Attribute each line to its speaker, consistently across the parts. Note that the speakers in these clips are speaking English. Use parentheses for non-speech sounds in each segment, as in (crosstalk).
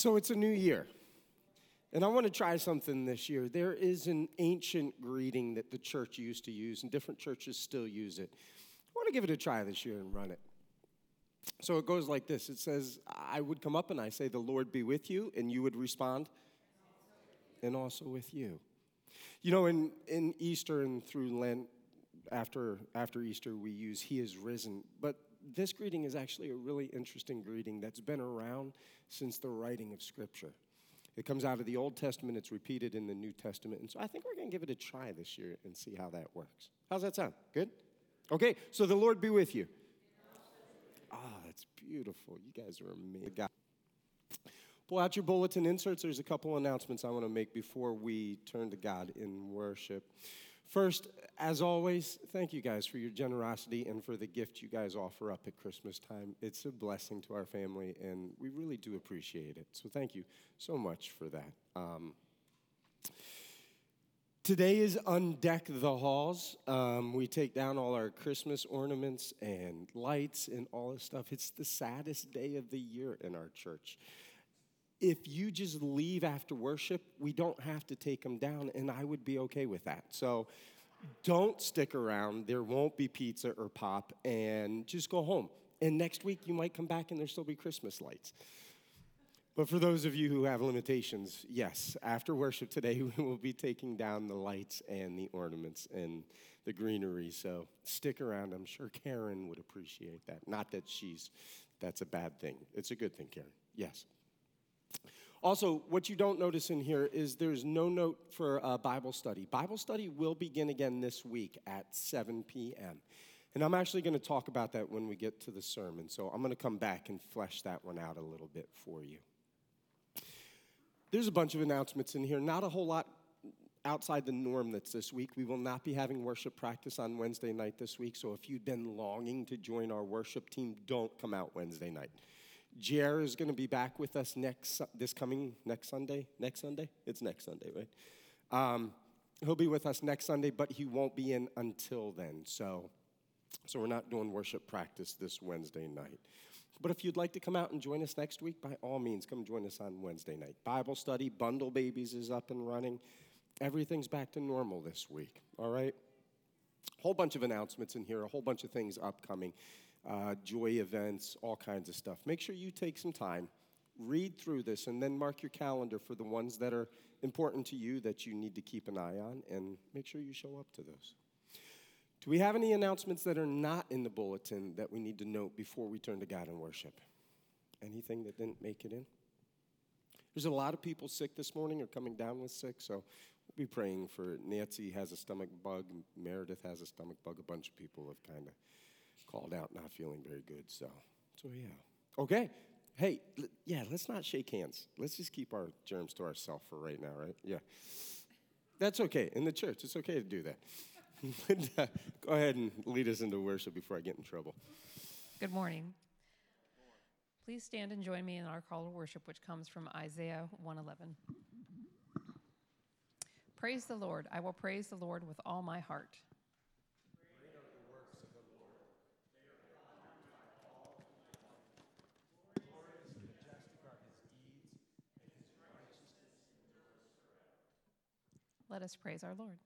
Speaker 1: So it's a new year. And I want to try something this year. There is an ancient greeting that the church used to use, and different churches still use it. I want to give it a try this year and run it. So it goes like this It says, I would come up and I say, The Lord be with you, and you would respond, and also with you. You know, in, in Easter and through Lent, after, after Easter, we use He is risen. But this greeting is actually a really interesting greeting that's been around since the writing of Scripture. It comes out of the Old Testament, it's repeated in the New Testament. And so I think we're going to give it a try this year and see how that works. How's that sound? Good? Okay, so the Lord be with you. Ah, that's beautiful. You guys are amazing. Pull out your bulletin inserts. There's a couple announcements I want to make before we turn to God in worship. First, as always, thank you guys for your generosity and for the gift you guys offer up at Christmas time. It's a blessing to our family, and we really do appreciate it. So, thank you so much for that. Um, today is Undeck the Halls. Um, we take down all our Christmas ornaments and lights and all this stuff. It's the saddest day of the year in our church if you just leave after worship, we don't have to take them down, and I would be okay with that. So don't stick around. There won't be pizza or pop, and just go home. And next week, you might come back and there'll still be Christmas lights. But for those of you who have limitations, yes, after worship today, (laughs) we will be taking down the lights and the ornaments and the greenery. So stick around. I'm sure Karen would appreciate that. Not that she's, that's a bad thing. It's a good thing, Karen. Yes. Also, what you don't notice in here is there's no note for uh, Bible study. Bible study will begin again this week at 7 p.m. And I'm actually going to talk about that when we get to the sermon. So I'm going to come back and flesh that one out a little bit for you. There's a bunch of announcements in here, not a whole lot outside the norm that's this week. We will not be having worship practice on Wednesday night this week. So if you've been longing to join our worship team, don't come out Wednesday night. Jer is going to be back with us next this coming next Sunday. Next Sunday? It's next Sunday, right? Um, he'll be with us next Sunday, but he won't be in until then. So, so we're not doing worship practice this Wednesday night. But if you'd like to come out and join us next week, by all means, come join us on Wednesday night. Bible study, Bundle Babies is up and running. Everything's back to normal this week, all right? Whole bunch of announcements in here, a whole bunch of things upcoming uh, joy events, all kinds of stuff. Make sure you take some time, read through this, and then mark your calendar for the ones that are important to you that you need to keep an eye on, and make sure you show up to those. Do we have any announcements that are not in the bulletin that we need to note before we turn to God and worship? Anything that didn't make it in? There's a lot of people sick this morning or coming down with sick, so we'll be praying for Nancy has a stomach bug, Meredith has a stomach bug, a bunch of people have kind of called out not feeling very good. So, so yeah. Okay. Hey, l- yeah, let's not shake hands. Let's just keep our germs to ourselves for right now, right? Yeah. That's okay. In the church, it's okay to do that. (laughs) Uh, go ahead and lead us into worship before I get in trouble.
Speaker 2: Good morning. Please stand and join me in our call to worship, which comes from Isaiah 111. Praise the Lord. I will praise the Lord with all my heart. Let us praise our Lord.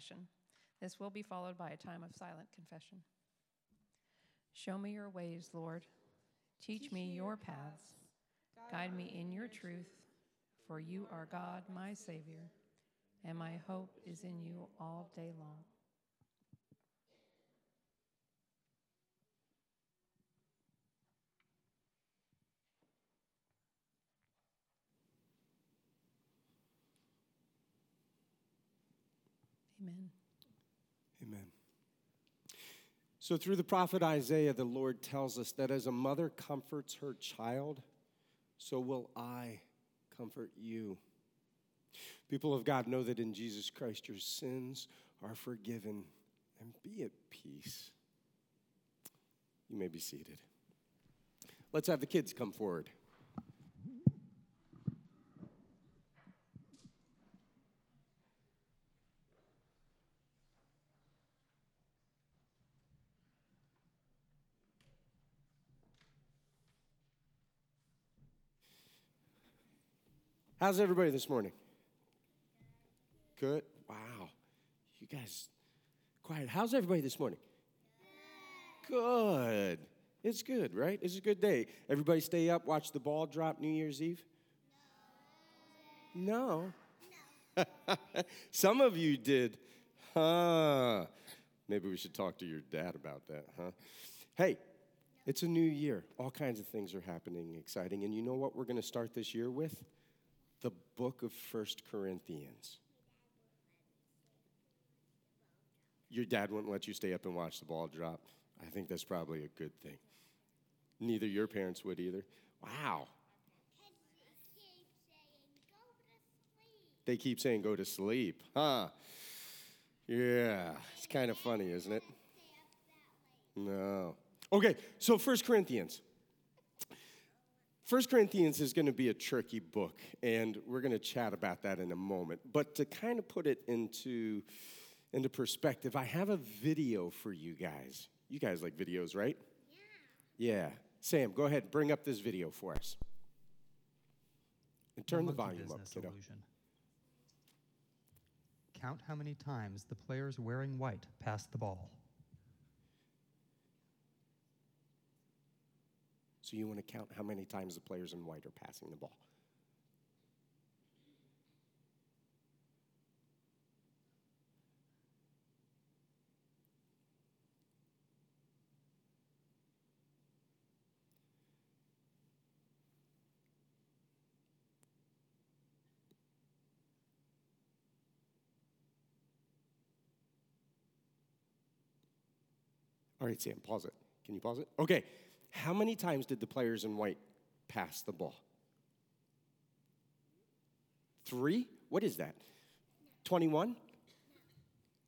Speaker 2: Confession. This will be followed by a time of silent confession. Show me your ways, Lord. Teach me your paths. Guide me in your truth, for you are God, my Savior, and my hope is in you all day long. Amen.
Speaker 1: Amen. So, through the prophet Isaiah, the Lord tells us that as a mother comforts her child, so will I comfort you. People of God know that in Jesus Christ your sins are forgiven and be at peace. You may be seated. Let's have the kids come forward. How's everybody this morning? Good. Wow. You guys quiet. How's everybody this morning? Good. It's good, right? It's a good day. Everybody stay up, watch the ball drop New Year's Eve? No. (laughs) Some of you did. Huh. Maybe we should talk to your dad about that, huh? Hey, it's a new year. All kinds of things are happening, exciting. And you know what we're going to start this year with? The book of First Corinthians. Your dad wouldn't let you stay up and watch the ball drop. I think that's probably a good thing. Neither your parents would either. Wow. They keep saying go to sleep. Huh. Yeah. It's kind of funny, isn't it? No. Okay, so First Corinthians. First Corinthians is going to be a tricky book, and we're going to chat about that in a moment. But to kind of put it into, into perspective, I have a video for you guys. You guys like videos, right? Yeah. Yeah. Sam, go ahead, bring up this video for us. And turn the volume up,
Speaker 3: business
Speaker 1: kiddo.
Speaker 3: illusion. Count how many times the players wearing white pass the ball.
Speaker 1: So you want to count how many times the players in white are passing the ball. All right, Sam, pause it. Can you pause it? Okay. How many times did the players in white pass the ball? Three? What is that? 21?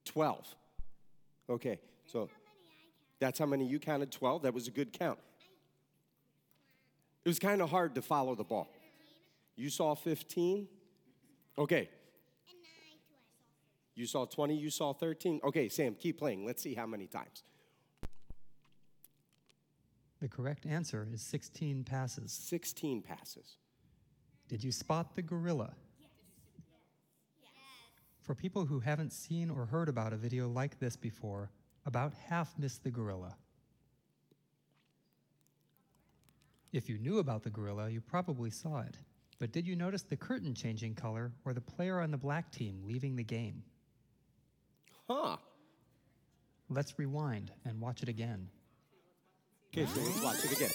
Speaker 1: 12. Okay, so that's how many you counted? 12? That was a good count. It was kind of hard to follow the ball. You saw 15? Okay. You saw 20, you saw 13. Okay, Sam, keep playing. Let's see how many times.
Speaker 3: The correct answer is 16 passes.
Speaker 1: 16 passes.
Speaker 3: Did you spot the gorilla? For people who haven't seen or heard about a video like this before, about half missed the gorilla. If you knew about the gorilla, you probably saw it. But did you notice the curtain changing color or the player on the black team leaving the game?
Speaker 1: Huh.
Speaker 3: Let's rewind and watch it again.
Speaker 1: Okay, so let's watch it again.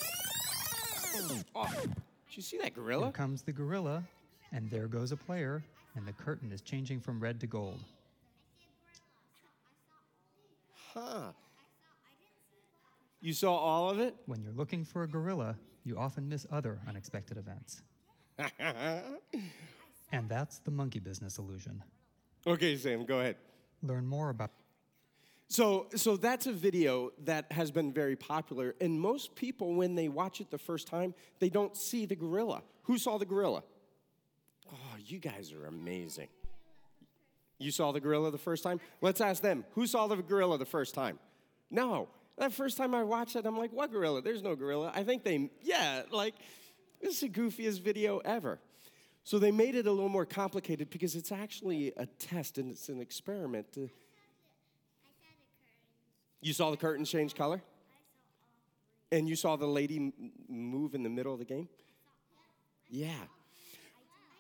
Speaker 1: Oh, did you see that gorilla?
Speaker 3: Here
Speaker 1: gorilla?
Speaker 3: comes the gorilla, and there goes a player, and the curtain is changing from red to gold.
Speaker 1: Huh. You saw all of it?
Speaker 3: When you're looking for a gorilla, you often miss other unexpected events. (laughs) And that's the monkey business illusion.
Speaker 1: okay, Sam, go ahead.
Speaker 3: Learn more about
Speaker 1: So, so that's a video that has been very popular, and most people, when they watch it the first time, they don't see the gorilla. Who saw the gorilla? Oh, you guys are amazing. You saw the gorilla the first time? Let's ask them. Who saw the gorilla the first time? No. That first time I watched it, I'm like, what gorilla? There's no gorilla. I think they, yeah, like, this is the goofiest video ever. So they made it a little more complicated because it's actually a test and it's an experiment to, you saw the curtains change color? And you saw the lady move in the middle of the game? Yeah.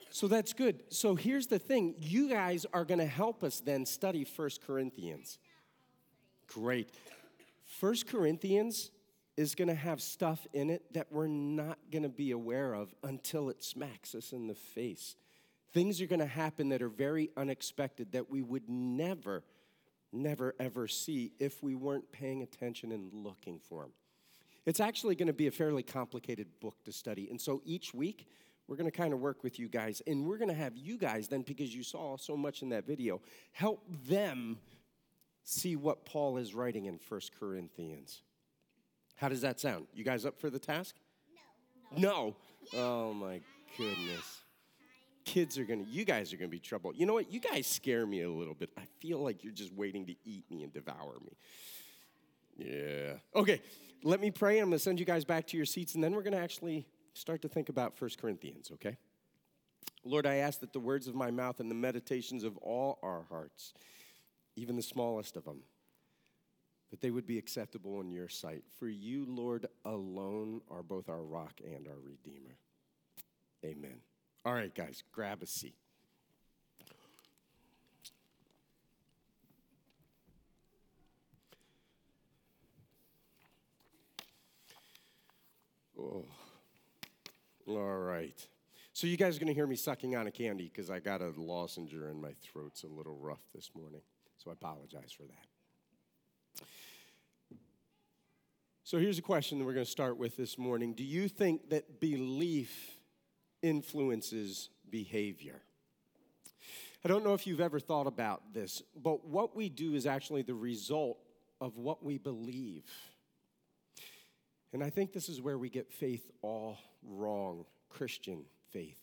Speaker 1: So that's good. So here's the thing you guys are going to help us then study First Corinthians. Great. First Corinthians is going to have stuff in it that we're not going to be aware of until it smacks us in the face. Things are going to happen that are very unexpected that we would never, never, ever see if we weren't paying attention and looking for them. It's actually going to be a fairly complicated book to study. And so each week, we're going to kind of work with you guys. And we're going to have you guys then, because you saw so much in that video, help them see what Paul is writing in First Corinthians. How does that sound? You guys up for the task? No. No. Oh my goodness. Kids are gonna, you guys are gonna be trouble. You know what? You guys scare me a little bit. I feel like you're just waiting to eat me and devour me. Yeah. Okay, let me pray. I'm gonna send you guys back to your seats, and then we're gonna actually start to think about First Corinthians, okay? Lord, I ask that the words of my mouth and the meditations of all our hearts, even the smallest of them, that they would be acceptable in your sight. For you, Lord, alone are both our rock and our redeemer. Amen. All right, guys, grab a seat. Oh. All right. So you guys are going to hear me sucking on a candy because I got a lozenger and my throat's a little rough this morning. So I apologize for that. So here's a question that we're going to start with this morning. Do you think that belief influences behavior? I don't know if you've ever thought about this, but what we do is actually the result of what we believe. And I think this is where we get faith all wrong Christian faith.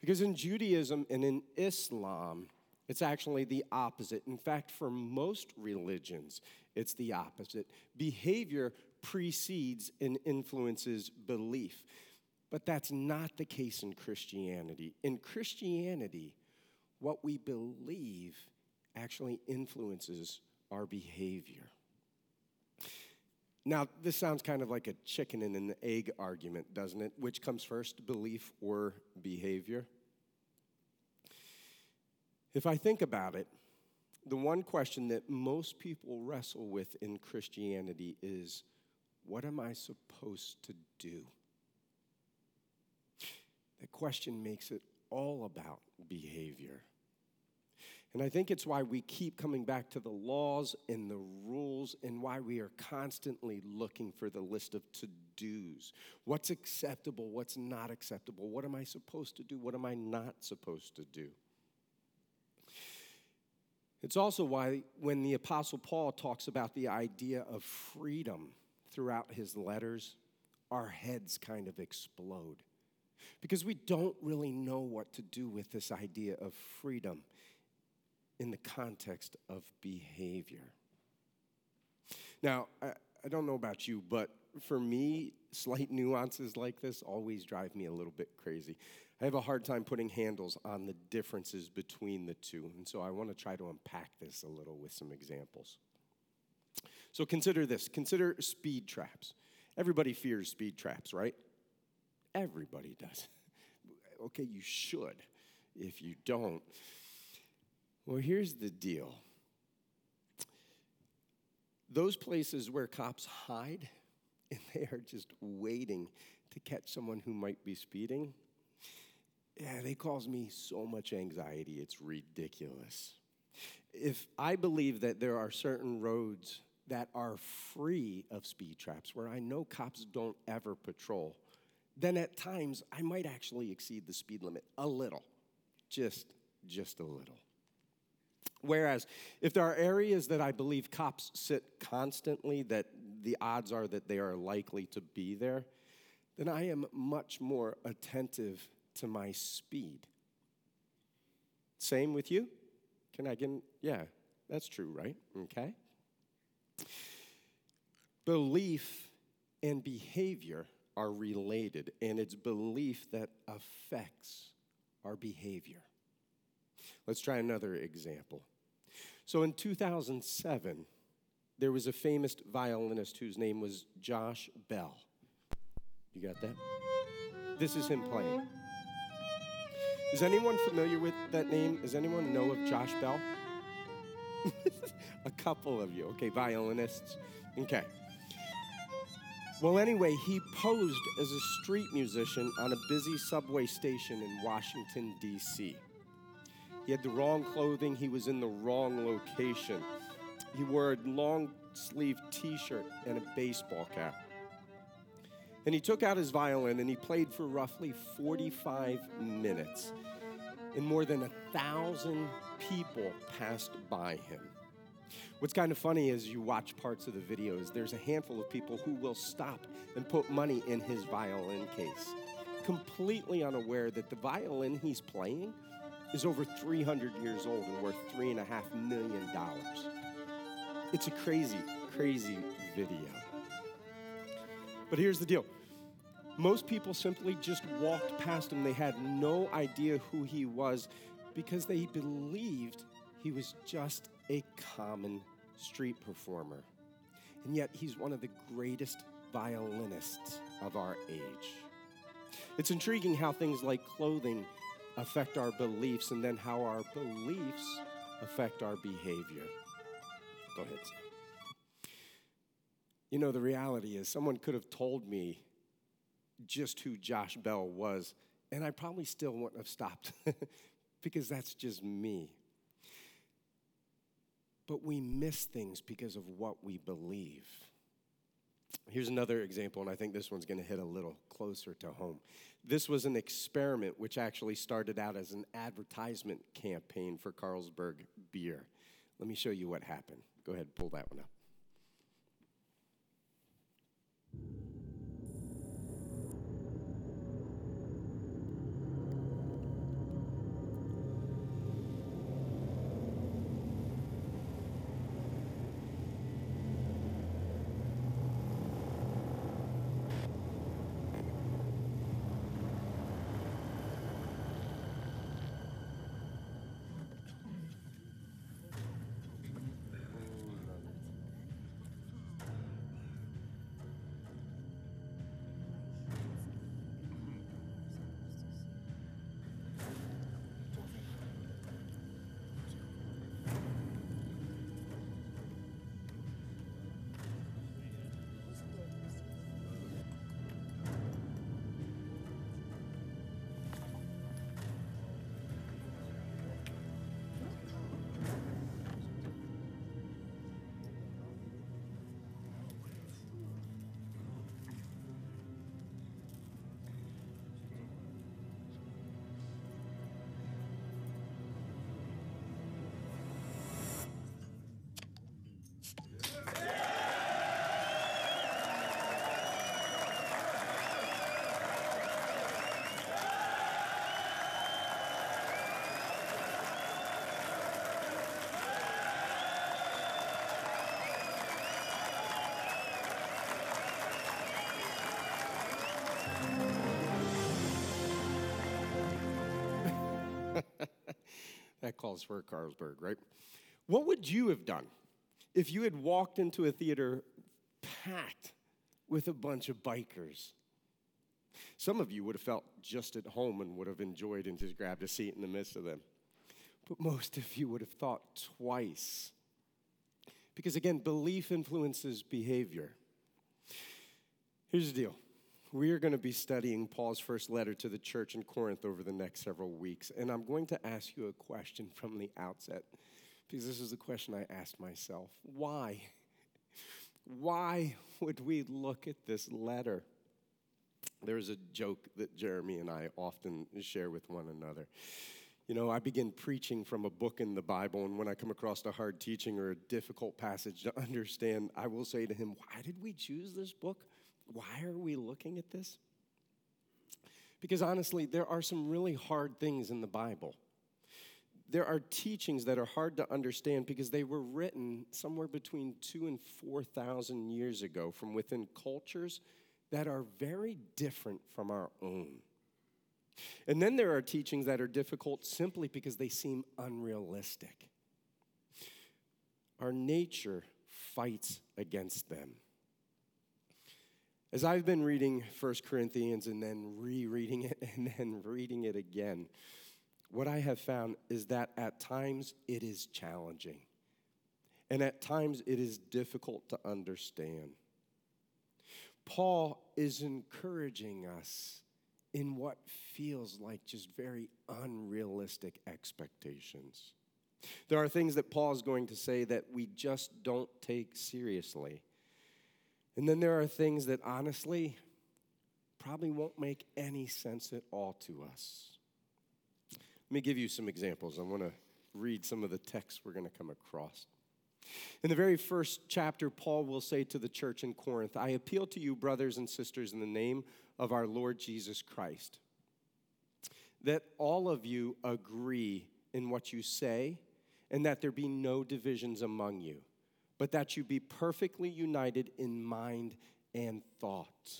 Speaker 1: Because in Judaism and in Islam, it's actually the opposite. In fact, for most religions, it's the opposite. Behavior precedes and influences belief. But that's not the case in Christianity. In Christianity, what we believe actually influences our behavior. Now, this sounds kind of like a chicken and an egg argument, doesn't it? Which comes first, belief or behavior? If I think about it, the one question that most people wrestle with in Christianity is what am I supposed to do? The question makes it all about behavior. And I think it's why we keep coming back to the laws and the rules and why we are constantly looking for the list of to dos. What's acceptable? What's not acceptable? What am I supposed to do? What am I not supposed to do? It's also why, when the Apostle Paul talks about the idea of freedom throughout his letters, our heads kind of explode. Because we don't really know what to do with this idea of freedom in the context of behavior. Now, I, I don't know about you, but for me, slight (laughs) nuances like this always drive me a little bit crazy. I have a hard time putting handles on the differences between the two, and so I want to try to unpack this a little with some examples. So consider this consider speed traps. Everybody fears speed traps, right? Everybody does. (laughs) okay, you should. If you don't, well, here's the deal those places where cops hide (laughs) and they are just waiting to catch someone who might be speeding, yeah, they cause me so much anxiety, it's ridiculous. If I believe that there are certain roads that are free of speed traps where I know cops don't ever patrol, then at times I might actually exceed the speed limit a little, just just a little. Whereas, if there are areas that I believe cops sit constantly, that the odds are that they are likely to be there, then I am much more attentive to my speed. Same with you? Can I get, yeah, that's true, right? Okay. Belief and behavior are related, and it's belief that affects our behavior. Let's try another example. So in 2007, there was a famous violinist whose name was Josh Bell. You got that? This is him playing. Is anyone familiar with that name? Does anyone know of Josh Bell? (laughs) a couple of you. Okay, violinists. Okay. Well, anyway, he posed as a street musician on a busy subway station in Washington, D.C. He had the wrong clothing, he was in the wrong location. He wore a long sleeve t shirt and a baseball cap. And he took out his violin and he played for roughly 45 minutes. And more than a thousand people passed by him. What's kind of funny is you watch parts of the videos, there's a handful of people who will stop and put money in his violin case, completely unaware that the violin he's playing is over 300 years old and worth $3.5 million. It's a crazy, crazy video. But here's the deal most people simply just walked past him. They had no idea who he was because they believed he was just a common street performer. And yet, he's one of the greatest violinists of our age. It's intriguing how things like clothing affect our beliefs and then how our beliefs affect our behavior. Go ahead, Sam. You know, the reality is, someone could have told me just who Josh Bell was, and I probably still wouldn't have stopped (laughs) because that's just me. But we miss things because of what we believe. Here's another example, and I think this one's going to hit a little closer to home. This was an experiment which actually started out as an advertisement campaign for Carlsberg beer. Let me show you what happened. Go ahead, pull that one up. That calls for Carlsberg, right? What would you have done if you had walked into a theater packed with a bunch of bikers? Some of you would have felt just at home and would have enjoyed and just grabbed a seat in the midst of them. But most of you would have thought twice. Because again, belief influences behavior. Here's the deal we are going to be studying Paul's first letter to the church in Corinth over the next several weeks. And I'm going to ask you a question from the outset, because this is the question I asked myself. Why? Why would we look at this letter? There's a joke that Jeremy and I often share with one another. You know, I begin preaching from a book in the Bible, and when I come across a hard teaching or a difficult passage to understand, I will say to him, Why did we choose this book? Why are we looking at this? Because honestly, there are some really hard things in the Bible. There are teachings that are hard to understand because they were written somewhere between two and 4,000 years ago from within cultures that are very different from our own. And then there are teachings that are difficult simply because they seem unrealistic. Our nature fights against them. As I've been reading 1 Corinthians and then rereading it (laughs) and then reading it again, what I have found is that at times it is challenging. And at times it is difficult to understand. Paul is encouraging us in what feels like just very unrealistic expectations. There are things that Paul is going to say that we just don't take seriously. And then there are things that honestly probably won't make any sense at all to us. Let me give you some examples. I want to read some of the texts we're going to come across. In the very first chapter, Paul will say to the church in Corinth, I appeal to you, brothers and sisters, in the name of our Lord Jesus Christ, that all of you agree in what you say, and that there be no divisions among you but that you be perfectly united in mind and thought.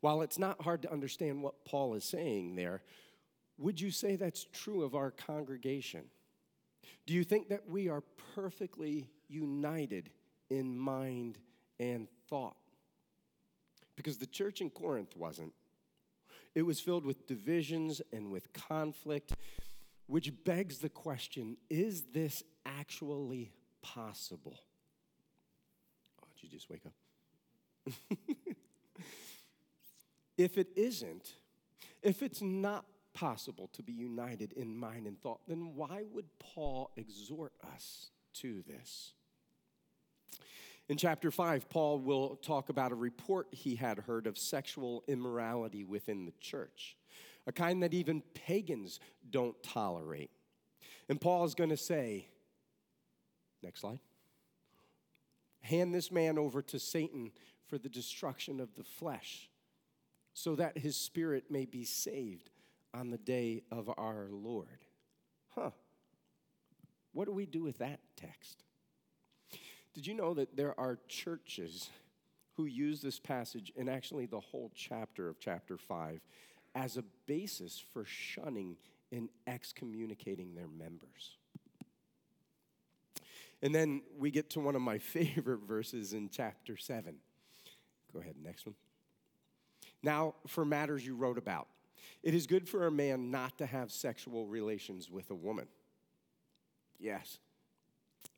Speaker 1: While it's not hard to understand what Paul is saying there, would you say that's true of our congregation? Do you think that we are perfectly united in mind and thought? Because the church in Corinth wasn't. It was filled with divisions and with conflict, which begs the question is this actually possible. Oh, did you just wake up? (laughs) if it isn't, if it's not possible to be united in mind and thought, then why would Paul exhort us to this? In chapter 5, Paul will talk about a report he had heard of sexual immorality within the church, a kind that even pagans don't tolerate. And Paul is going to say, next slide, hand this man over to Satan for the destruction of the flesh, so that his spirit may be saved on the day of our Lord. Huh. What do we do with that text? Did you know that there are churches who use this passage and actually the whole chapter of chapter 5 as a basis for shunning and excommunicating their members? And then we get to one of my (laughs) favorite verses in chapter 7. Go ahead, next one. Now, for matters you wrote about, it is good for a man not to have sexual relations with a woman. Yes,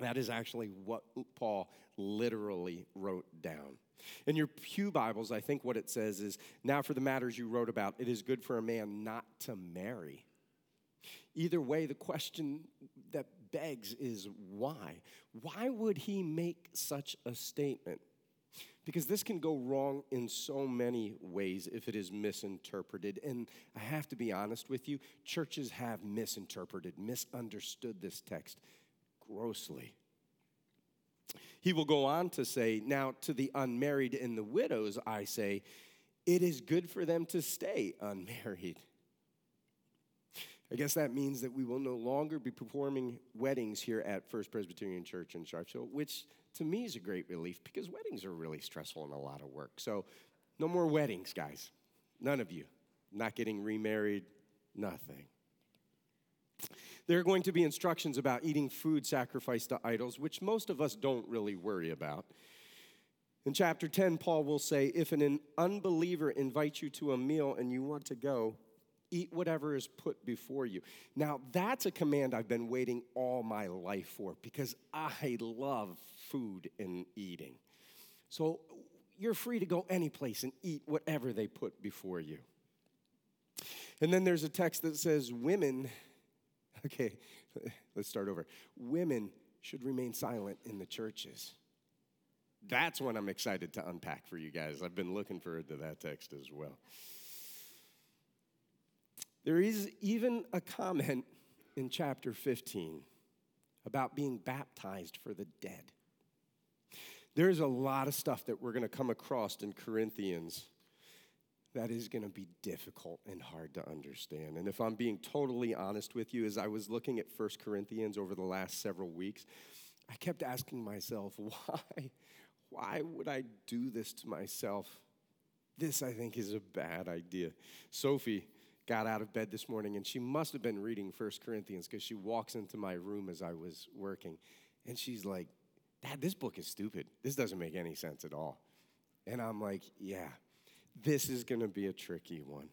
Speaker 1: that is actually what Paul literally wrote down. In your Pew Bibles, I think what it says is now for the matters you wrote about, it is good for a man not to marry. Either way, the question that begs is why? Why would he make such a statement? Because this can go wrong in so many ways if it is misinterpreted. And I have to be honest with you, churches have misinterpreted, misunderstood this text grossly. He will go on to say, Now to the unmarried and the widows, I say, it is good for them to stay unmarried. I guess that means that we will no longer be performing weddings here at First Presbyterian Church in Sharpsville, which to me is a great relief because weddings are really stressful and a lot of work. So, no more weddings, guys. None of you. Not getting remarried, nothing. There are going to be instructions about eating food sacrificed to idols, which most of us don't really worry about. In chapter 10, Paul will say, If an unbeliever invites you to a meal and you want to go, eat whatever is put before you. Now, that's a command I've been waiting all my life for because I love food and eating. So you're free to go any place and eat whatever they put before you. And then there's a text that says, Women (laughs) Okay, (laughs) let's start over. Women should remain silent in the churches. That's what I'm excited to unpack for you guys. I've been looking forward to that text as well. There is even a comment in chapter 15 about being baptized for the dead. There's a lot of stuff that we're going to come across in Corinthians that is going to be difficult and hard to understand. And if I'm being totally honest with you, as I was looking at First Corinthians over the last several weeks, I kept asking myself, (laughs) why? Why would I do this to myself? This, I think, is a bad idea. Sophie got out of bed this morning and she must have been reading First Corinthians because she walks into my room as I was working and she's like, Dad, this book is stupid. This doesn't make any sense at all. And I'm like, Yeah, this is going to be a tricky one.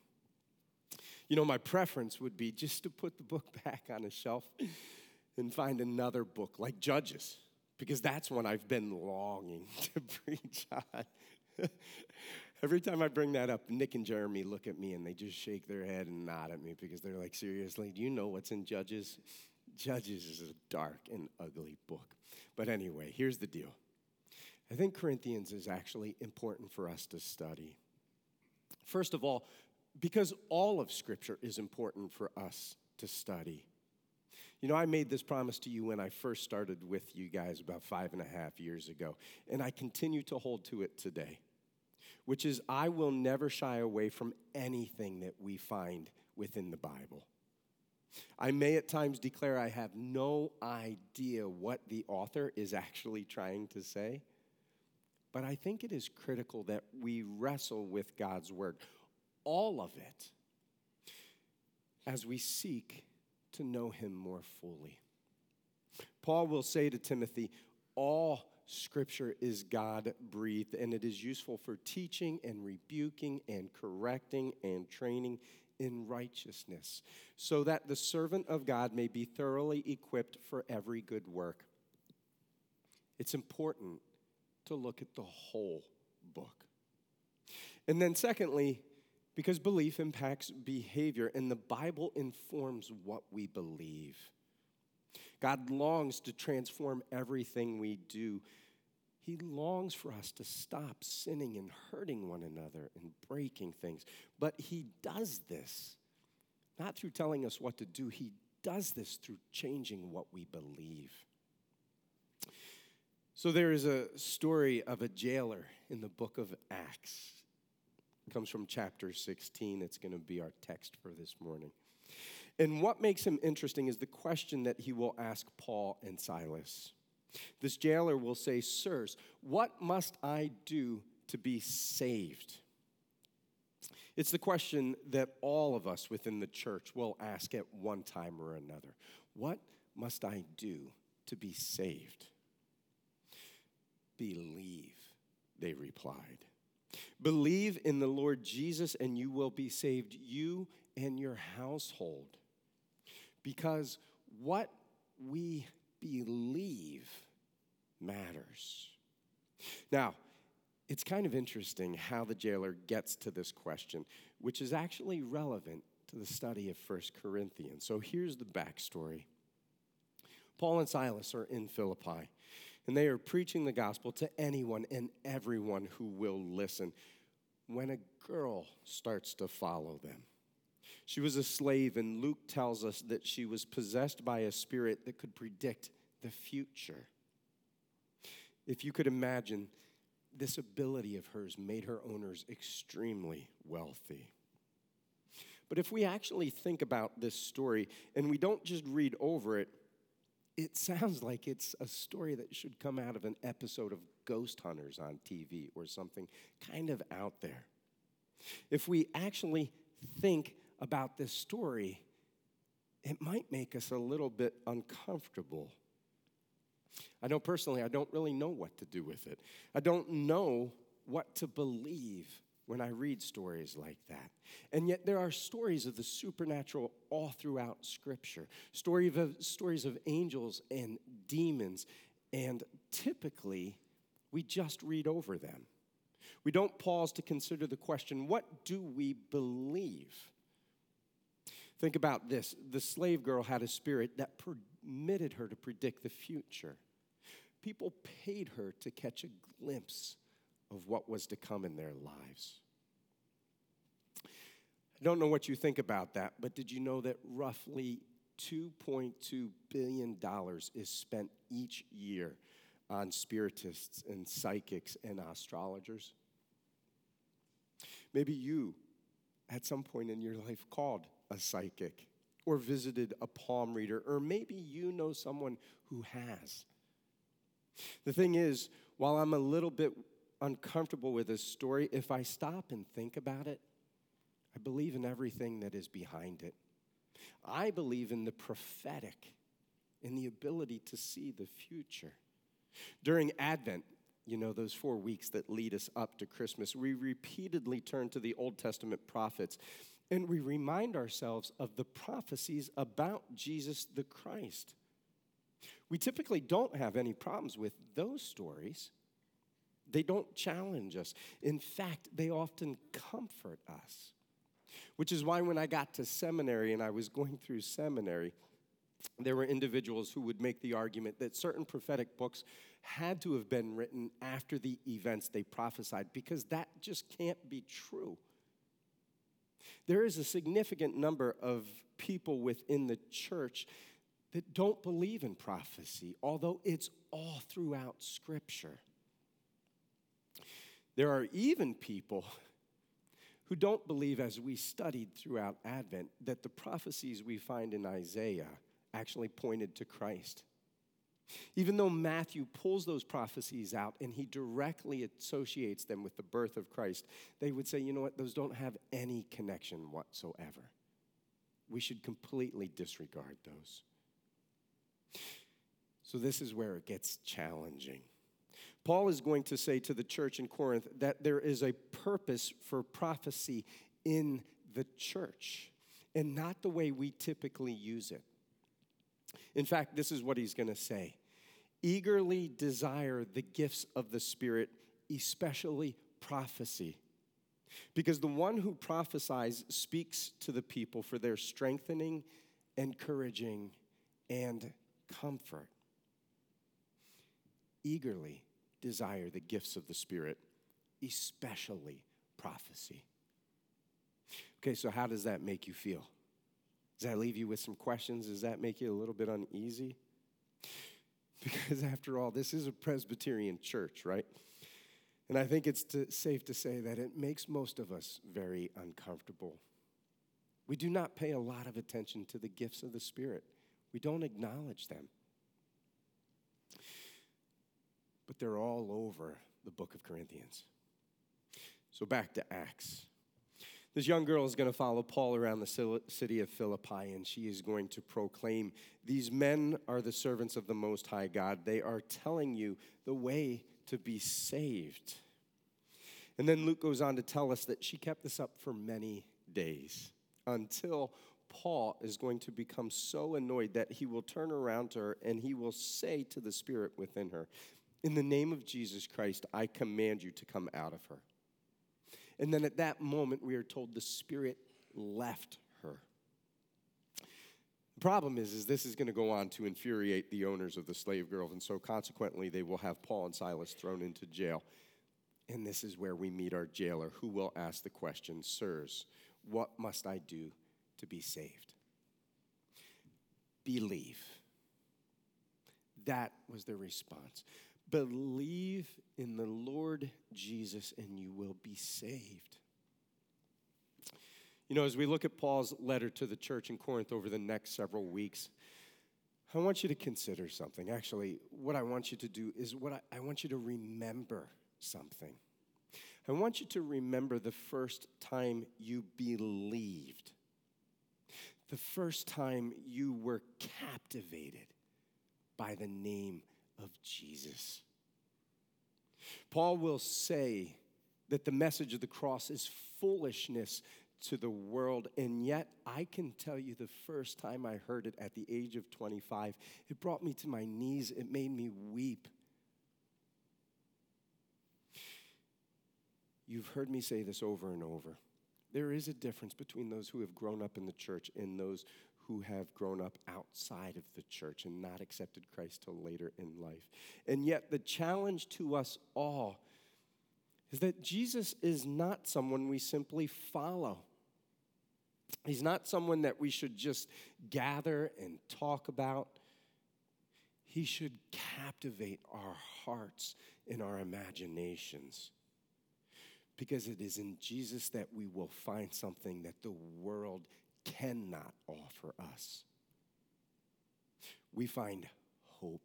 Speaker 1: You know, my preference would be just to put the book (laughs) back on a shelf and find another book like Judges, because that's one I've been longing (laughs) to preach on. (laughs) Every time I bring that up, Nick and Jeremy look at me and they just shake their head and nod at me because they're like, seriously, do you know what's in Judges? Judges is a dark and ugly book. But anyway, here's the deal I think Corinthians is actually important for us to study. First of all, because all of Scripture is important for us to study. You know, I made this promise to you when I first started with you guys about five and a half years ago, and I continue to hold to it today, which is I will never shy away from anything that we find within the Bible. I may at times declare I have no idea what the author is actually trying to say, but I think it is critical that we wrestle with God's word, all of it, as we seek to know him more fully. Paul will say to Timothy, All scripture is God breathed, and it is useful for teaching and rebuking and correcting and training in righteousness, so that the servant of God may be thoroughly equipped for every good work. It's important to look at the whole book. And then, secondly, because belief impacts behavior, and the Bible informs what we believe. God longs to transform everything we do, He longs for us to stop sinning and hurting one another and breaking things. But He does this not through telling us what to do, He does this through changing what we believe. So there is a story of a jailer in the book of Acts. It comes from chapter 16. It's going to be our text for this morning. And what makes him interesting is the question that he will ask Paul and Silas. This jailer will say, Sirs, what must I do to be saved? It's the question that all of us within the church will ask at one time or another. What must I do to be saved? Believe, they replied. Believe in the Lord Jesus, and you will be saved, you and your household. Because what we believe matters. Now, it's kind of interesting how the jailer gets to this question, which is actually relevant to the study of First Corinthians. So here's the backstory Paul and Silas are in Philippi, and they are preaching the gospel to anyone and everyone who will listen when a girl starts to follow them. She was a slave, and Luke tells us that she was possessed by a spirit that could predict the future. If you could imagine, this ability of hers made her owners extremely wealthy. But if we actually think about this story and we don't just read over it, it sounds like it's a story that should come out of an episode of Ghost Hunters on TV or something kind of out there. If we actually think about this story, it might make us a little bit uncomfortable I know personally, I don't really know what to do with it. I don't know what to believe when I read stories like that. And yet, there are stories of the supernatural all throughout Scripture story of, stories of angels and demons, and typically, we just read over them. We don't pause to consider the question what do we believe? Think about this the slave girl had a spirit that permitted her to predict the future. People paid her to catch a glimpse of what was to come in their lives. I don't know what you think about that, but did you know that roughly $2.2 billion is spent each year on spiritists and psychics and astrologers? Maybe you, at some point in your life, called a psychic or visited a palm reader, or maybe you know someone who has. The thing is, while I'm a little bit uncomfortable with this story, if I stop and think about it, I believe in everything that is behind it. I believe in the prophetic, in the ability to see the future. During Advent, you know, those four weeks that lead us up to Christmas, we repeatedly turn to the Old Testament prophets and we remind ourselves of the prophecies about Jesus the Christ. We typically don't have any problems with those stories. They don't challenge us. In fact, they often comfort us. Which is why when I got to seminary and I was going through seminary, there were individuals who would make the argument that certain prophetic books had to have been written after the events they prophesied because that just can't be true. There is a significant number of people within the church that don't believe in prophecy, although it's all throughout Scripture. There are even people who don't believe, as we studied throughout Advent, that the prophecies we find in Isaiah actually pointed to Christ. Even though Matthew pulls those prophecies out and he directly associates them with the birth of Christ, they would say, you know what, those don't have any connection whatsoever. We should completely disregard those. So, this is where it gets challenging. Paul is going to say to the church in Corinth that there is a purpose for prophecy in the church and not the way we typically use it. In fact, this is what he's going to say eagerly desire the gifts of the Spirit, especially prophecy. Because the one who prophesies speaks to the people for their strengthening, encouraging, and comfort. Eagerly desire the gifts of the Spirit, especially prophecy. Okay, so how does that make you feel? Does that leave you with some questions? Does that make you a little bit uneasy? Because after all, this is a Presbyterian church, right? And I think it's to, safe to say that it makes most of us very uncomfortable. We do not pay a lot of attention to the gifts of the Spirit, we don't acknowledge them. But they're all over the book of Corinthians. So back to Acts. This young girl is going to follow Paul around the city of Philippi, and she is going to proclaim These men are the servants of the Most High God. They are telling you the way to be saved. And then Luke goes on to tell us that she kept this up for many days until Paul is going to become so annoyed that he will turn around to her and he will say to the spirit within her, In the name of Jesus Christ, I command you to come out of her. And then at that moment, we are told the Spirit left her. The problem is, is this is going to go on to infuriate the owners of the slave girls, and so consequently, they will have Paul and Silas thrown into jail. And this is where we meet our jailer, who will ask the question, Sirs, what must I do to be saved? Believe. That was the response. Believe in the Lord Jesus and you will be saved. You know, as we look at Paul's letter to the church in Corinth over the next several weeks, I want you to consider something. Actually, what I want you to do is what I, I want you to remember something. I want you to remember the first time you believed, the first time you were captivated by the name of Jesus. Paul will say that the message of the cross is foolishness to the world, and yet I can tell you the first time I heard it at the age of 25, it brought me to my knees, it made me weep. You've heard me say this over and over. There is a difference between those who have grown up in the church and those who have grown up outside of the church and not accepted Christ till later in life. And yet, the challenge to us all is that Jesus is not someone we simply follow. He's not someone that we should just gather and talk about. He should captivate our hearts and our imaginations. Because it is in Jesus that we will find something that the world cannot offer us. We find hope.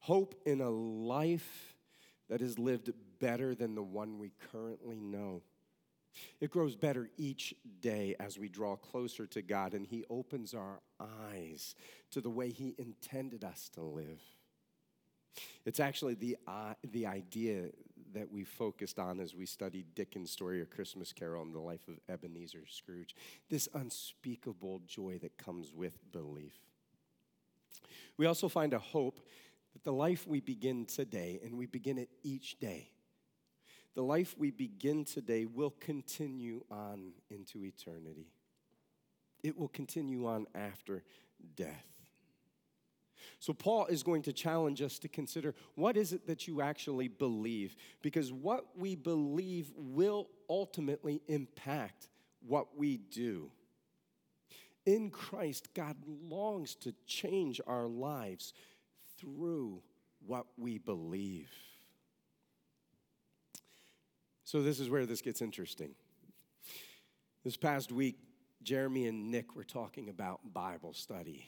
Speaker 1: Hope in a life that is lived better than the one we currently know. It grows better each day as we draw closer to God and He opens our eyes to the way He intended us to live. It's actually the, uh, the idea that we focused on as we studied Dickens' story, A Christmas Carol, and the life of Ebenezer Scrooge. This unspeakable joy that comes with belief. We also find a hope that the life we begin today, and we begin it each day, the life we begin today will continue on into eternity. It will continue on after death. So, Paul is going to challenge us to consider what is it that you actually believe? Because what we believe will ultimately impact what we do. In Christ, God longs to change our lives through what we believe. So, this is where this gets interesting. This past week, Jeremy and Nick were talking about Bible study.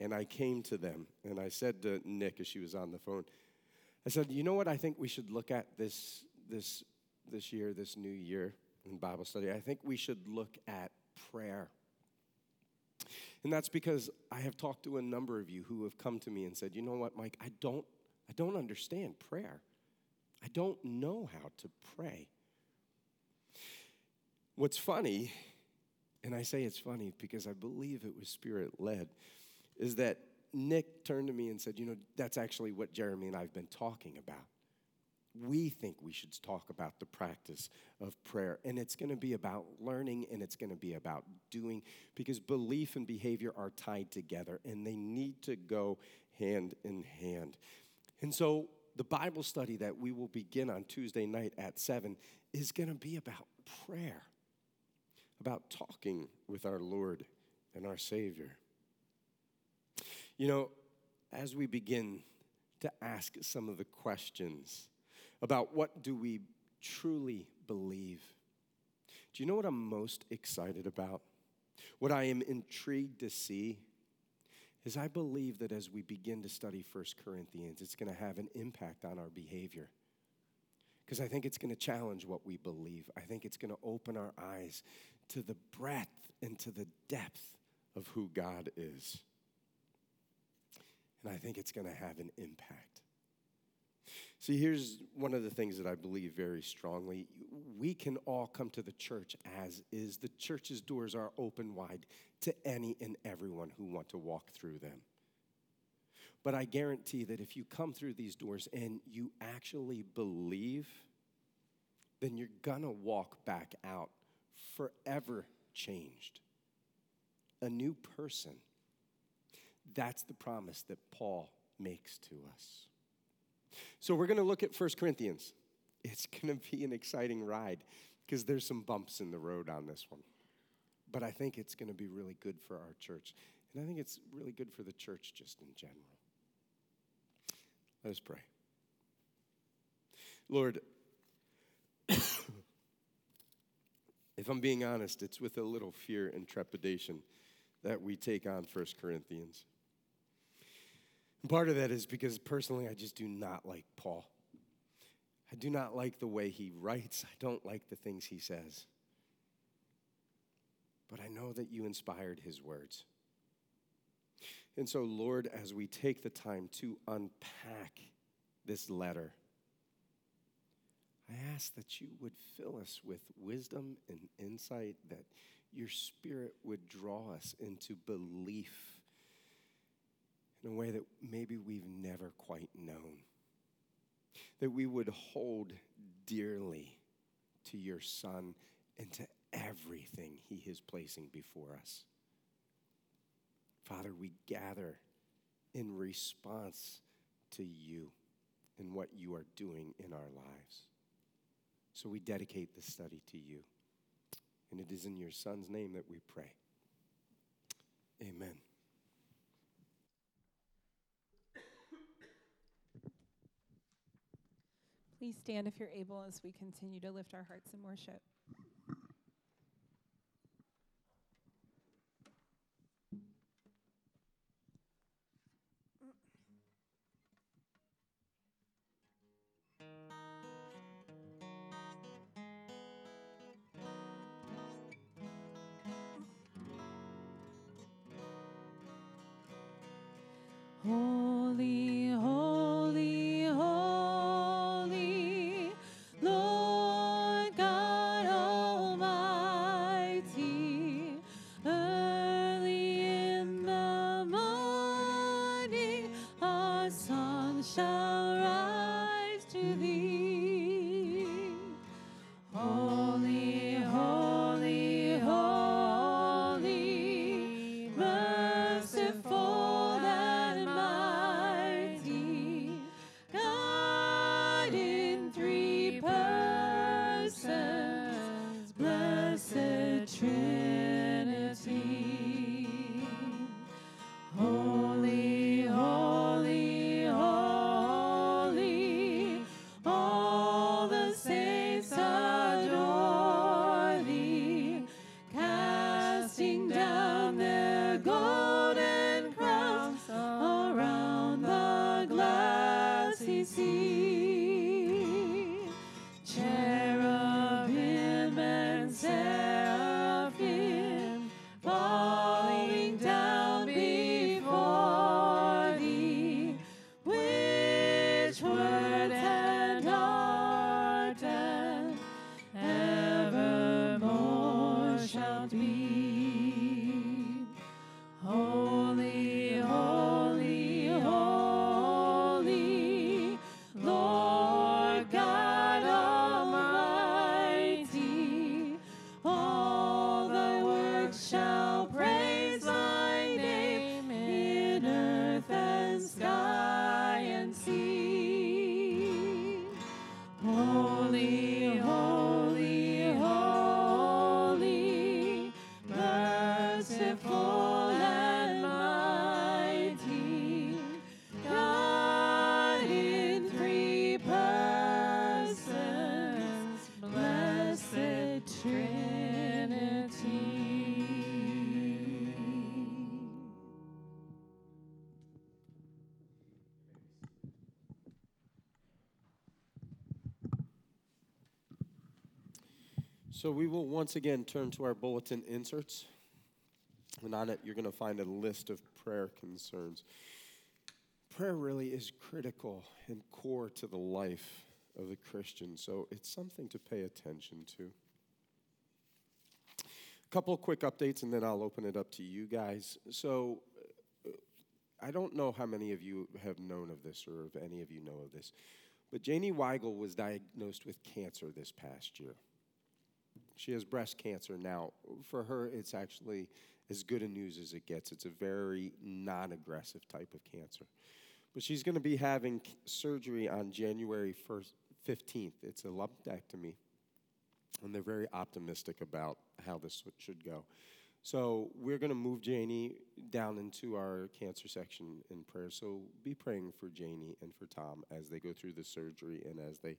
Speaker 1: And I came to them and I said to Nick as she was on the phone, I said, you know what I think we should look at this, this, this year, this new year in Bible study? I think we should look at prayer. And that's because I have talked to a number of you who have come to me and said, you know what, Mike, I don't, I don't understand prayer. I don't know how to pray. What's funny, and I say it's funny because I believe it was spirit led, is that Nick turned to me and said, You know, that's actually what Jeremy and I have been talking about. We think we should talk about the practice of prayer, and it's going to be about learning and it's going to be about doing because belief and behavior are tied together and they need to go hand in hand. And so, the Bible study that we will begin on Tuesday night at 7 is going to be about prayer, about talking with our Lord and our Savior. You know, as we begin to ask some of the questions about what do we truly believe, do you know what I'm most excited about? What I am intrigued to see is I believe that as we begin to study 1 Corinthians, it's going to have an impact on our behavior. Because I think it's going to challenge what we believe. I think it's going to open our eyes to the breadth and to the depth of who God is. And I think it's going to have an impact. See, here's one of the things that I believe very strongly. We can all come to the church as is. The church's doors are open wide to any and everyone who want to walk through them. But I guarantee that if you come through these doors and you actually believe, then you're gonna walk back out forever changed. A new person. That's the promise that Paul makes to us. So we're going to look at 1 Corinthians. It's going to be an exciting ride because there's some bumps in the road on this one. But I think it's going to be really good for our church. And I think it's really good for the church just in general. Let us pray. Lord, (coughs) if I'm being honest, it's with a little fear and trepidation that we take on 1 Corinthians. And part of that is because personally, I just do not like Paul. I do not like the way he writes, I don't like the things he says. But I know that you inspired his words. And so, Lord, as we take the time to unpack this letter, I ask that you would fill us with wisdom and insight, that your spirit would draw us into belief in a way that maybe we've never quite known. That we would hold dearly to your Son and to everything He is placing before us. Father, we gather in response to you and what you are doing in our lives. So we dedicate this study to you. And it is in your Son's name that we pray. Amen.
Speaker 4: Please stand if you're able as we continue to lift our hearts in worship.
Speaker 1: So we will once again turn to our bulletin inserts. And on it, you're going to find a list of prayer concerns. Prayer really is critical and core to the life of the Christian, so it's something to pay attention to. A couple quick updates, and then I'll open it up to you guys. So, uh, I don't know how many of you have known of this or if any of you know of this, but Janie Weigel was diagnosed with cancer this past year. She has breast cancer now. For her, it's actually as good a news as it gets. It's a very non aggressive type of cancer. But she's going to be having surgery on January 1st, 15th. It's a lumpectomy. And they're very optimistic about how this should go. So we're going to move Janie down into our cancer section in prayer. So be praying for Janie and for Tom as they go through the surgery and as they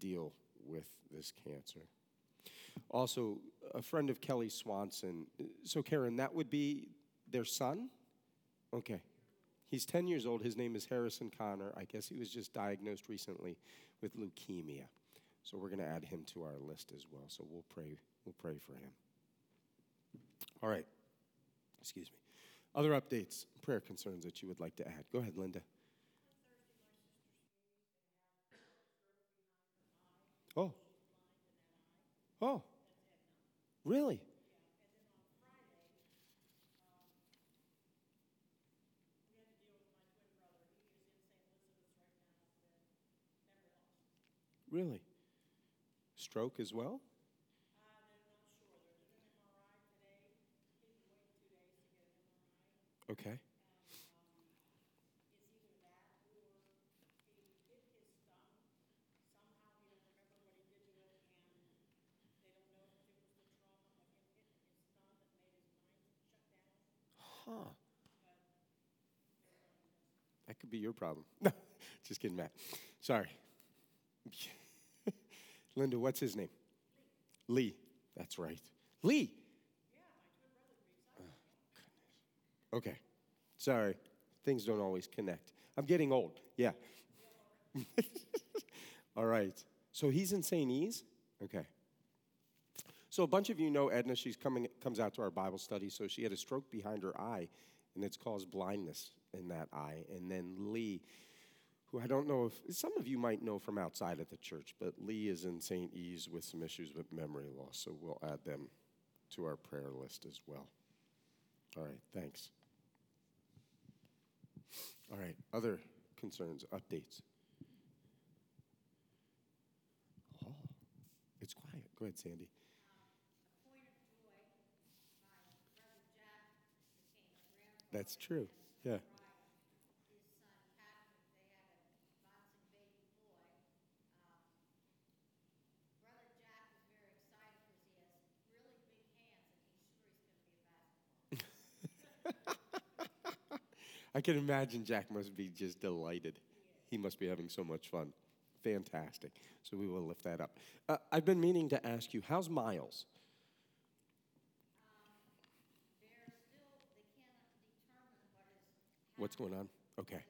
Speaker 1: deal with this cancer. Also, a friend of Kelly Swanson. So, Karen, that would be their son? Okay. He's 10 years old. His name is Harrison Connor. I guess he was just diagnosed recently with leukemia. So we're going to add him to our list as well. So we'll pray we'll pray for him. All right. Excuse me. Other updates, prayer concerns that you would like to add. Go ahead, Linda. Oh. Oh. Really? Really? Stroke as well? Okay. Huh. That could be your problem. (laughs) No, just kidding, Matt. Sorry. (laughs) Linda, what's his name? Lee. That's right. Lee. Yeah, my brother. oh, goodness. Okay. Sorry. Things don't always connect. I'm getting old. Yeah. (laughs) All right. So he's in St. E's? Okay. So a bunch of you know Edna. She's coming comes out to our Bible study. So she had a stroke behind her eye, and it's caused blindness in that eye. And then Lee, who I don't know if some of you might know from outside of the church, but Lee is in St. E's with some issues with memory loss. So we'll add them to our prayer list as well. All right. Thanks. All right. Other concerns, updates. Oh, it's quiet. Go ahead, Sandy. That's true. Yeah. (laughs) I can imagine Jack must be just delighted. He must be having so much fun. Fantastic. So we will lift that up. Uh, I've been meaning to ask you, how's Miles? What's going on? Okay.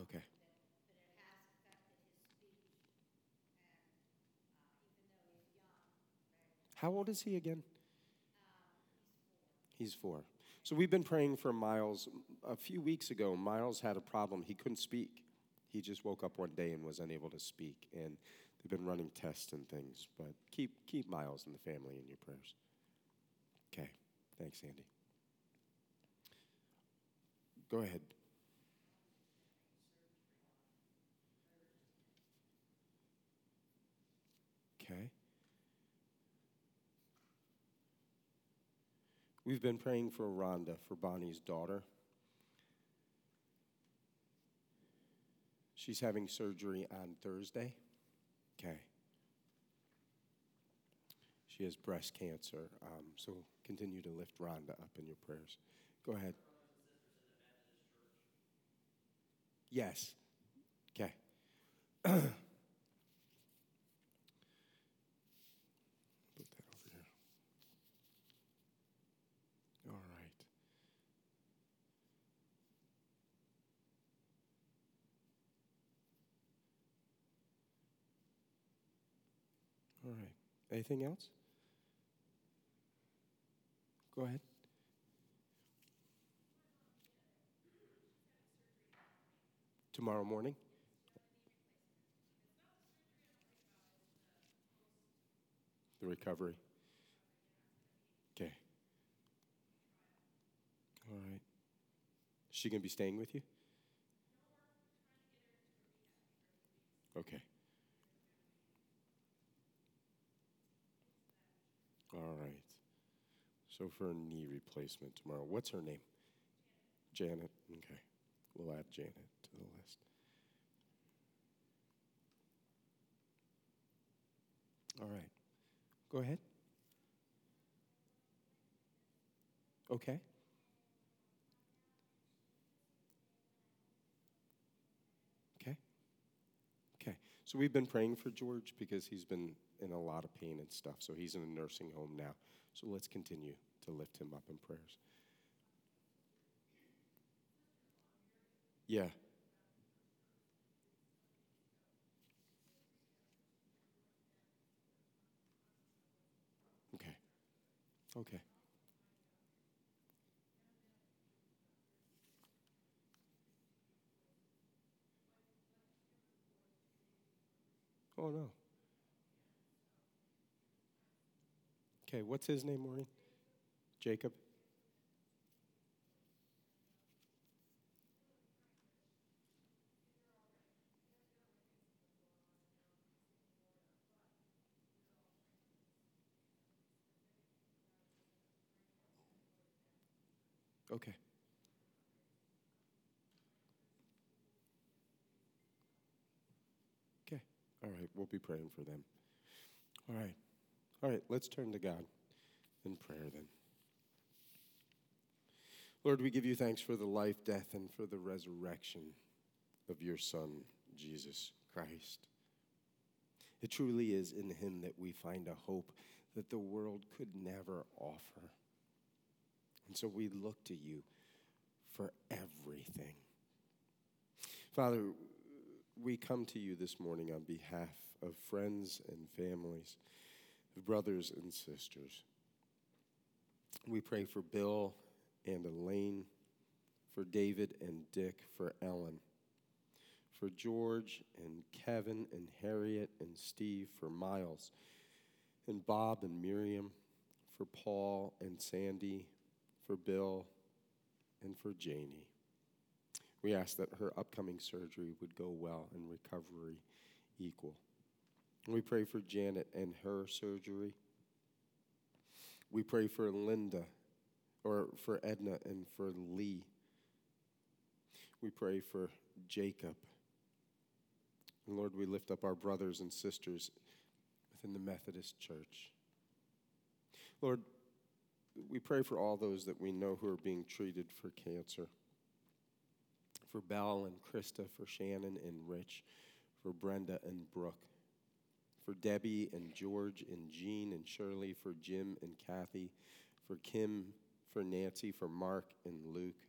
Speaker 1: Okay. How old is he again? He's four. So we've been praying for Miles. A few weeks ago, Miles had a problem. He couldn't speak. He just woke up one day and was unable to speak. And they've been running tests and things. But keep, keep Miles and the family in your prayers. Thanks, Andy. Go ahead. Okay. We've been praying for Rhonda, for Bonnie's daughter. She's having surgery on Thursday. Okay. She has breast cancer. Um, so continue to lift Rhonda up in your prayers. Go ahead. Yes. Okay. (clears throat) Put that over here. All right. All right. Anything else? Go ahead. Tomorrow morning? The recovery. Okay. All right. Is she going to be staying with you? Okay. All right. So for a knee replacement tomorrow, what's her name? Janet. Okay. We'll add Janet to the list. All right. Go ahead. Okay. Okay. Okay. So we've been praying for George because he's been in a lot of pain and stuff. So he's in a nursing home now. So let's continue to lift him up in prayers. Yeah. Okay. Okay. Oh, no. Okay, what's his name, Maureen? Jacob? Okay. Okay. All right. We'll be praying for them. All right. All right. Let's turn to God in prayer then. Lord, we give you thanks for the life, death, and for the resurrection of your Son, Jesus Christ. It truly is in him that we find a hope that the world could never offer. And so we look to you for everything. Father, we come to you this morning on behalf of friends and families, brothers and sisters. We pray for Bill and Elaine, for David and Dick, for Ellen, for George and Kevin and Harriet and Steve, for Miles and Bob and Miriam, for Paul and Sandy, for Bill, and for Janie. We ask that her upcoming surgery would go well and recovery equal. We pray for Janet and her surgery. We pray for Linda, or for Edna and for Lee. We pray for Jacob. Lord, we lift up our brothers and sisters within the Methodist Church. Lord, we pray for all those that we know who are being treated for cancer. For Belle and Krista, for Shannon and Rich, for Brenda and Brooke, for Debbie and George and Jean and Shirley, for Jim and Kathy, for Kim, for Nancy, for Mark and Luke,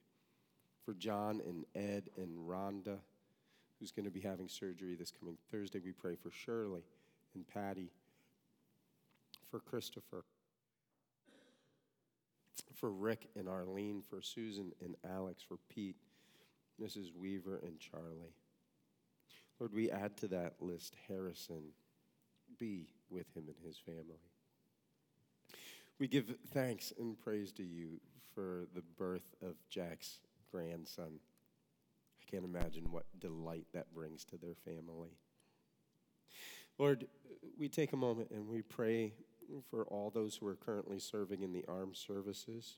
Speaker 1: for John and Ed and Rhonda, who's going to be having surgery this coming Thursday. We pray for Shirley and Patty, for Christopher for Rick and Arlene, for Susan and Alex, for Pete, Mrs. Weaver, and Charlie. Lord, we add to that list Harrison. Be with him and his family. We give thanks and praise to you for the birth of Jack's grandson. I can't imagine what delight that brings to their family. Lord, we take a moment and we pray for all those who are currently serving in the armed services.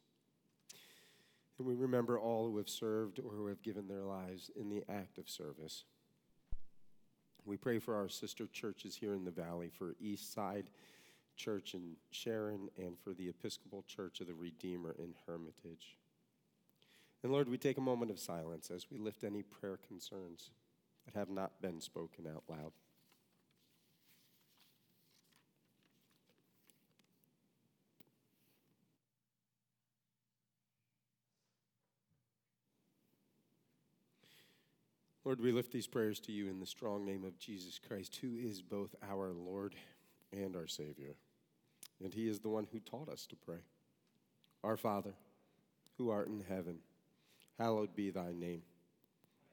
Speaker 1: And we remember all who have served or who have given their lives in the act of service. We pray for our sister churches here in the valley, for East Side Church in Sharon, and for the Episcopal Church of the Redeemer in Hermitage. And Lord, we take a moment of silence as we lift any prayer concerns that have not been spoken out loud. Lord, we lift these prayers to you in the strong name of Jesus Christ, who is both our Lord and our Savior. And He is the one who taught us to pray. Our Father, who art in heaven, hallowed be thy name.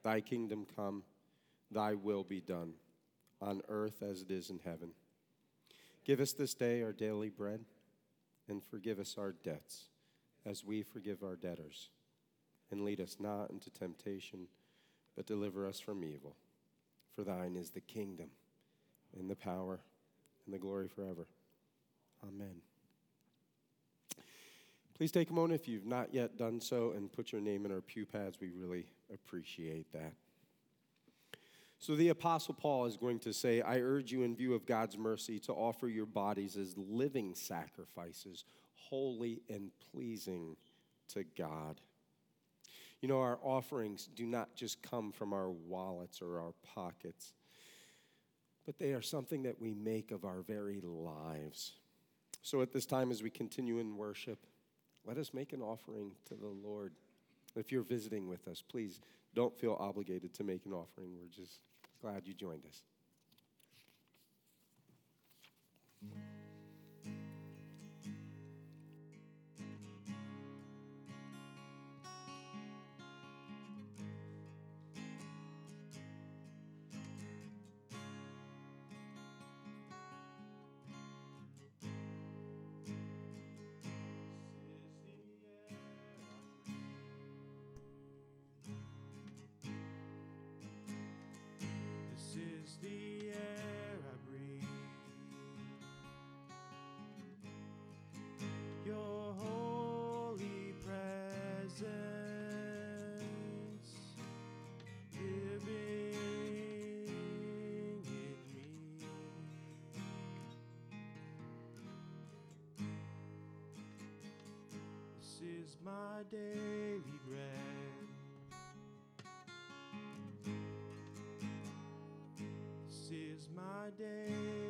Speaker 1: Thy kingdom come, thy will be done, on earth as it is in heaven. Give us this day our daily bread, and forgive us our debts, as we forgive our debtors. And lead us not into temptation, but deliver us from evil. For thine is the kingdom, and the power, and the glory forever. Amen. Please take a moment if you've not yet done so and put your name in our pew pads. We really appreciate that. So, the Apostle Paul is going to say, I urge you, in view of God's mercy, to offer your bodies as living sacrifices, holy and pleasing to God. You know, our offerings do not just come from our wallets or our pockets, but they are something that we make of our very lives. So, at this time, as we continue in worship, let us make an offering to the Lord. If you're visiting with us, please don't feel obligated to make an offering. We're just glad you joined us.
Speaker 5: My daily bread. This is my daily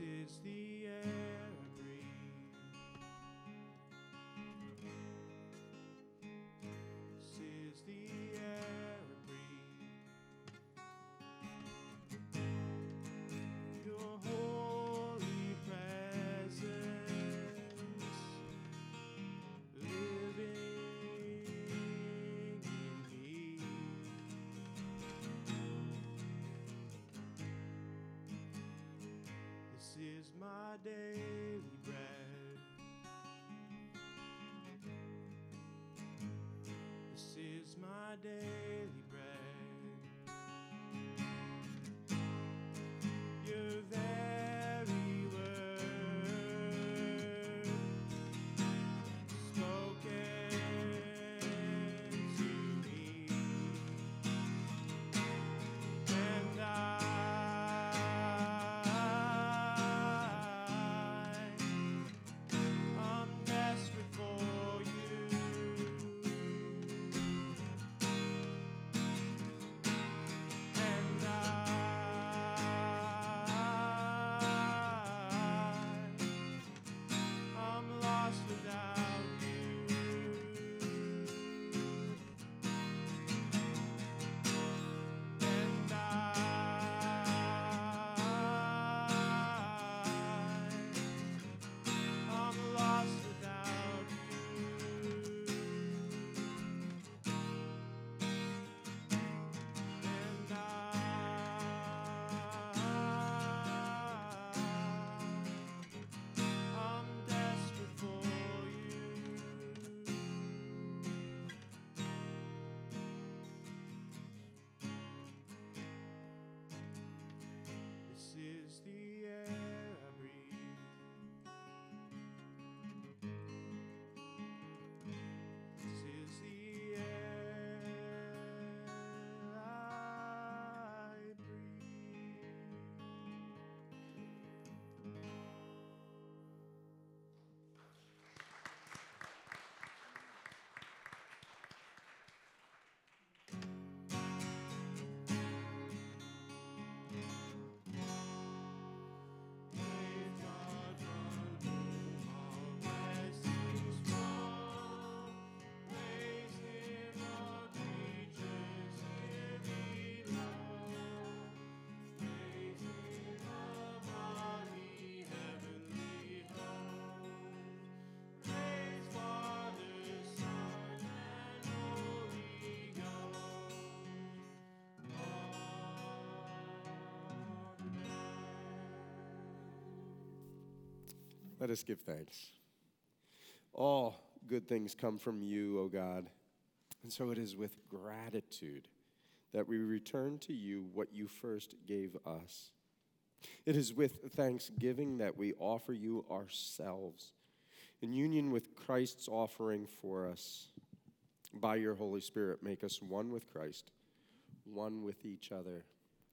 Speaker 5: is the is my daily bread. This is my daily
Speaker 4: Let us give thanks. All good things come from you, O God. And so it is with gratitude that we return to you what you first gave us. It is with thanksgiving that we offer you ourselves in union with Christ's offering for us. By your Holy Spirit, make us one with Christ, one with each other,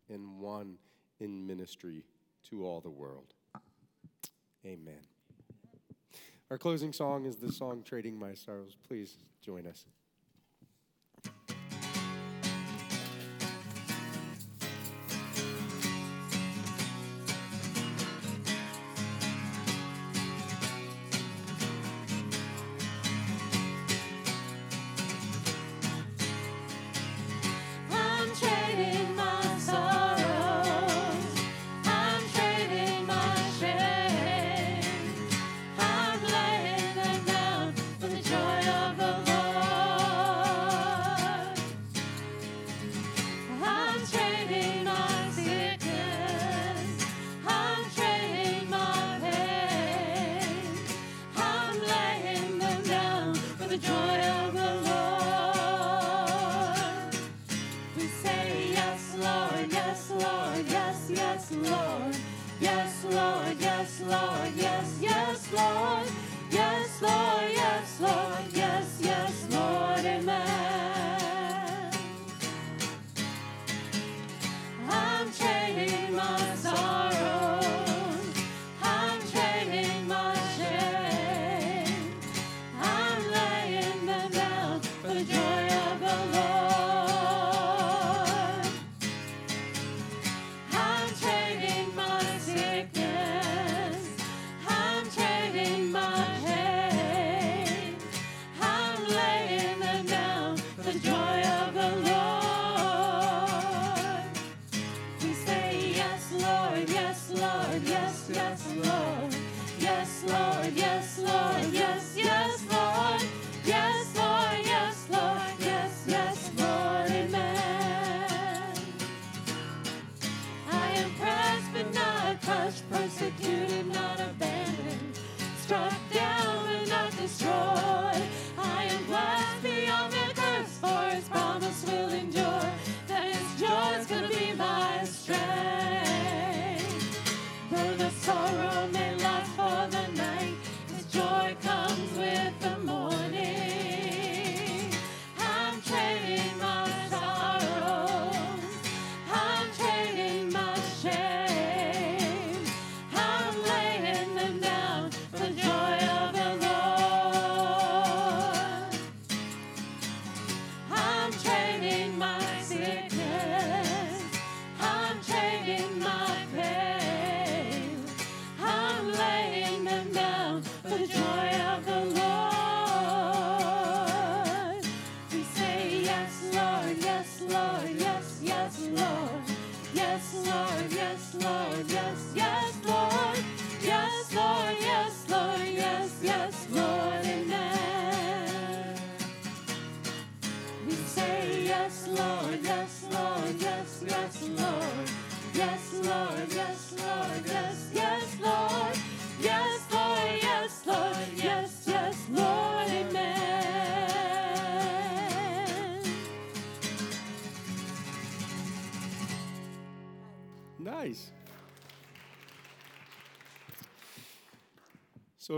Speaker 4: and one in ministry to all the world. Amen. Our closing song is the song Trading My Sorrows. Please join us.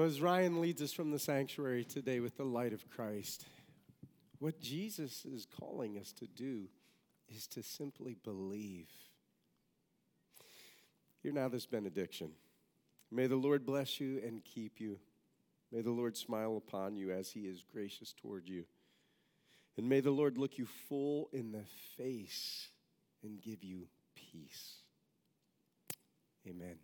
Speaker 4: As Ryan leads us from the sanctuary today with the light of Christ, what Jesus is calling us to do is to simply believe. Hear now this benediction. May the Lord bless you and keep you. May the Lord smile upon you as he is gracious toward you. And may the Lord look you full in the face and give you peace. Amen.